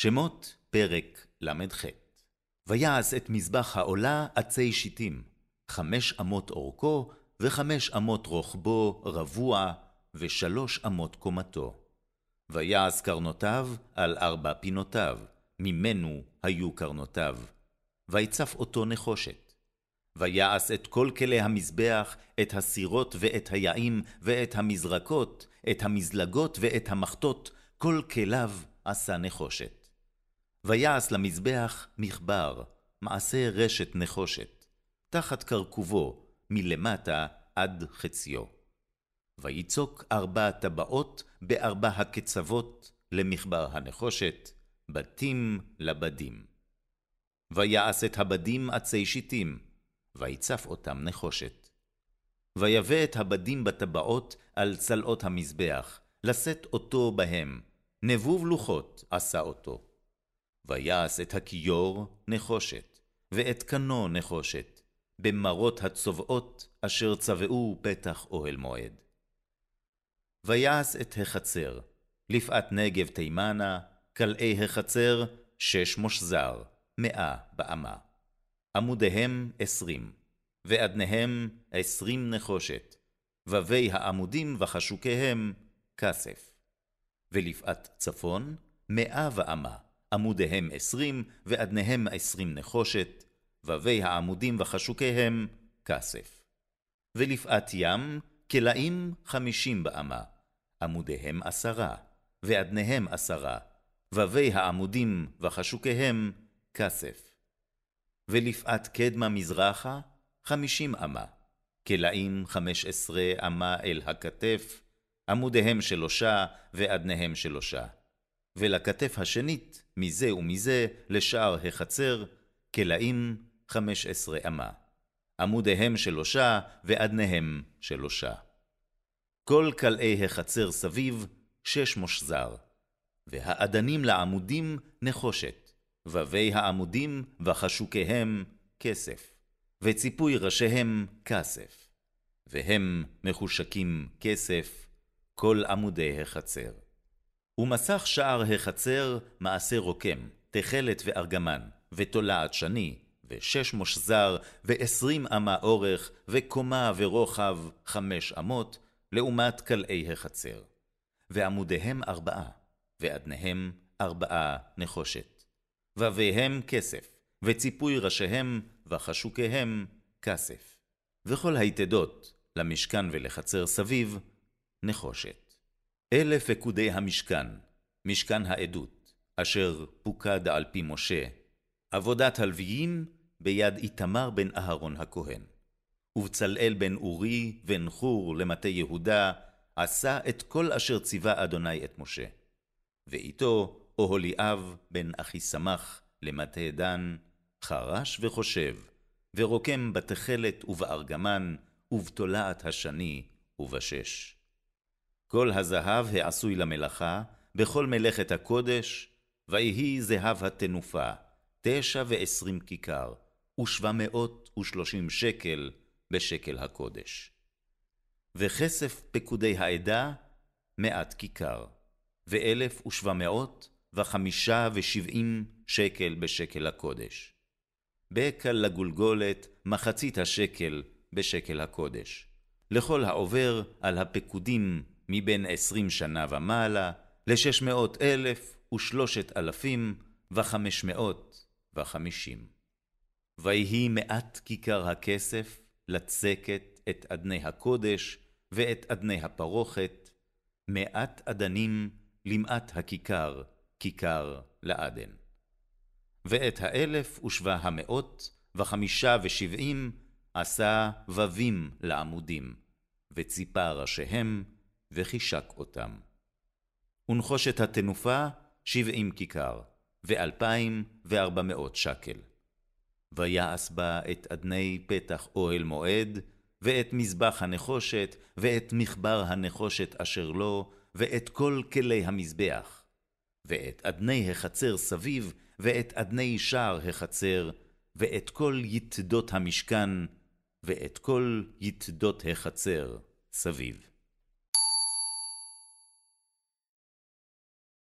שמות פרק ל"ח ויעש את מזבח העולה עצי שיטים, חמש אמות אורכו, וחמש אמות רוחבו רבוע, ושלוש אמות קומתו. ויעש קרנותיו על ארבע פינותיו, ממנו היו קרנותיו. ויצף אותו נחושת. ויעש את כל כלי המזבח, את הסירות ואת היעים, ואת המזרקות, את המזלגות ואת המחטות, כל כליו עשה נחושת. ויעש למזבח מחבר, מעשה רשת נחושת, תחת קרקובו, מלמטה עד חציו. ויצוק ארבע טבעות בארבע הקצוות למחבר הנחושת, בתים לבדים. ויעש את הבדים עצי שיטים, ויצף אותם נחושת. ויבא את הבדים בטבעות על צלעות המזבח, לשאת אותו בהם, נבוב לוחות עשה אותו. ויעש את הכיור נחושת, ואת קנו נחושת, במרות הצובעות אשר צבעו פתח אוהל מועד. ויעש את החצר, לפאת נגב תימנה, כלאי החצר, שש מושזר, מאה באמה. עמודיהם עשרים, ואדניהם עשרים נחושת, ובי העמודים וחשוקיהם כסף. ולפאת צפון, מאה ואמה. עמודיהם עשרים, ואדניהם עשרים נחושת, ובי העמודים וחשוקיהם כסף. ולפאת ים, כלאים חמישים באמה, עמודיהם עשרה, ואדניהם עשרה, ובי העמודים וחשוקיהם כסף. ולפאת קדמה מזרחה, חמישים אמה, כלאים חמש עשרה אמה אל הכתף, עמודיהם שלושה, ואדניהם שלושה. ולכתף השנית, מזה ומזה, לשער החצר, כלאים חמש עשרה אמה. עמודיהם שלושה, ואדניהם שלושה. כל כלאי החצר סביב, שש מושזר. והאדנים לעמודים נחושת, ובי העמודים וחשוקיהם כסף, וציפוי ראשיהם כסף. והם מחושקים כסף, כל עמודי החצר. ומסך שער החצר מעשה רוקם, תכלת וארגמן, ותולעת שני, ושש מושזר, ועשרים אמה אורך, וקומה ורוחב חמש אמות, לעומת כלאי החצר. ועמודיהם ארבעה, ואדניהם ארבעה נחושת. וביהם כסף, וציפוי ראשיהם, וחשוקיהם כסף. וכל היתדות, למשכן ולחצר סביב, נחושת. אלה פקודי המשכן, משכן העדות, אשר פוקד על פי משה, עבודת הלוויים ביד איתמר בן אהרון הכהן. ובצלאל בן אורי בן חור למטה יהודה, עשה את כל אשר ציווה אדוני את משה. ואיתו אוהליאב בן אחיסמך למטה דן, חרש וחושב, ורוקם בתכלת ובארגמן, ובתולעת השני ובשש. כל הזהב העשוי למלאכה, בכל מלאכת הקודש, ויהי זהב התנופה, תשע ועשרים כיכר, ושבע מאות ושלושים שקל בשקל הקודש. וכסף פקודי העדה, מעט כיכר, ואלף ושבע מאות וחמישה ושבעים שקל בשקל הקודש. בקל לגולגולת מחצית השקל בשקל הקודש. לכל העובר על הפקודים מבין עשרים שנה ומעלה, לשש מאות אלף ושלושת אלפים וחמש מאות וחמישים. ויהי מעט כיכר הכסף לצקת את אדני הקודש ואת אדני הפרוכת, מעט אדנים למעט הכיכר, כיכר לעדן. ואת האלף ושבע המאות וחמישה ושבעים עשה ווים לעמודים, וציפה ראשיהם וחישק אותם. ונחושת התנופה שבעים כיכר, ואלפיים וארבע מאות שקל. ויעש בה את אדני פתח אוהל מועד, ואת מזבח הנחושת, ואת מחבר הנחושת אשר לו, ואת כל כלי המזבח, ואת אדני החצר סביב, ואת אדני שער החצר, ואת כל יתדות המשכן, ואת כל יתדות החצר סביב.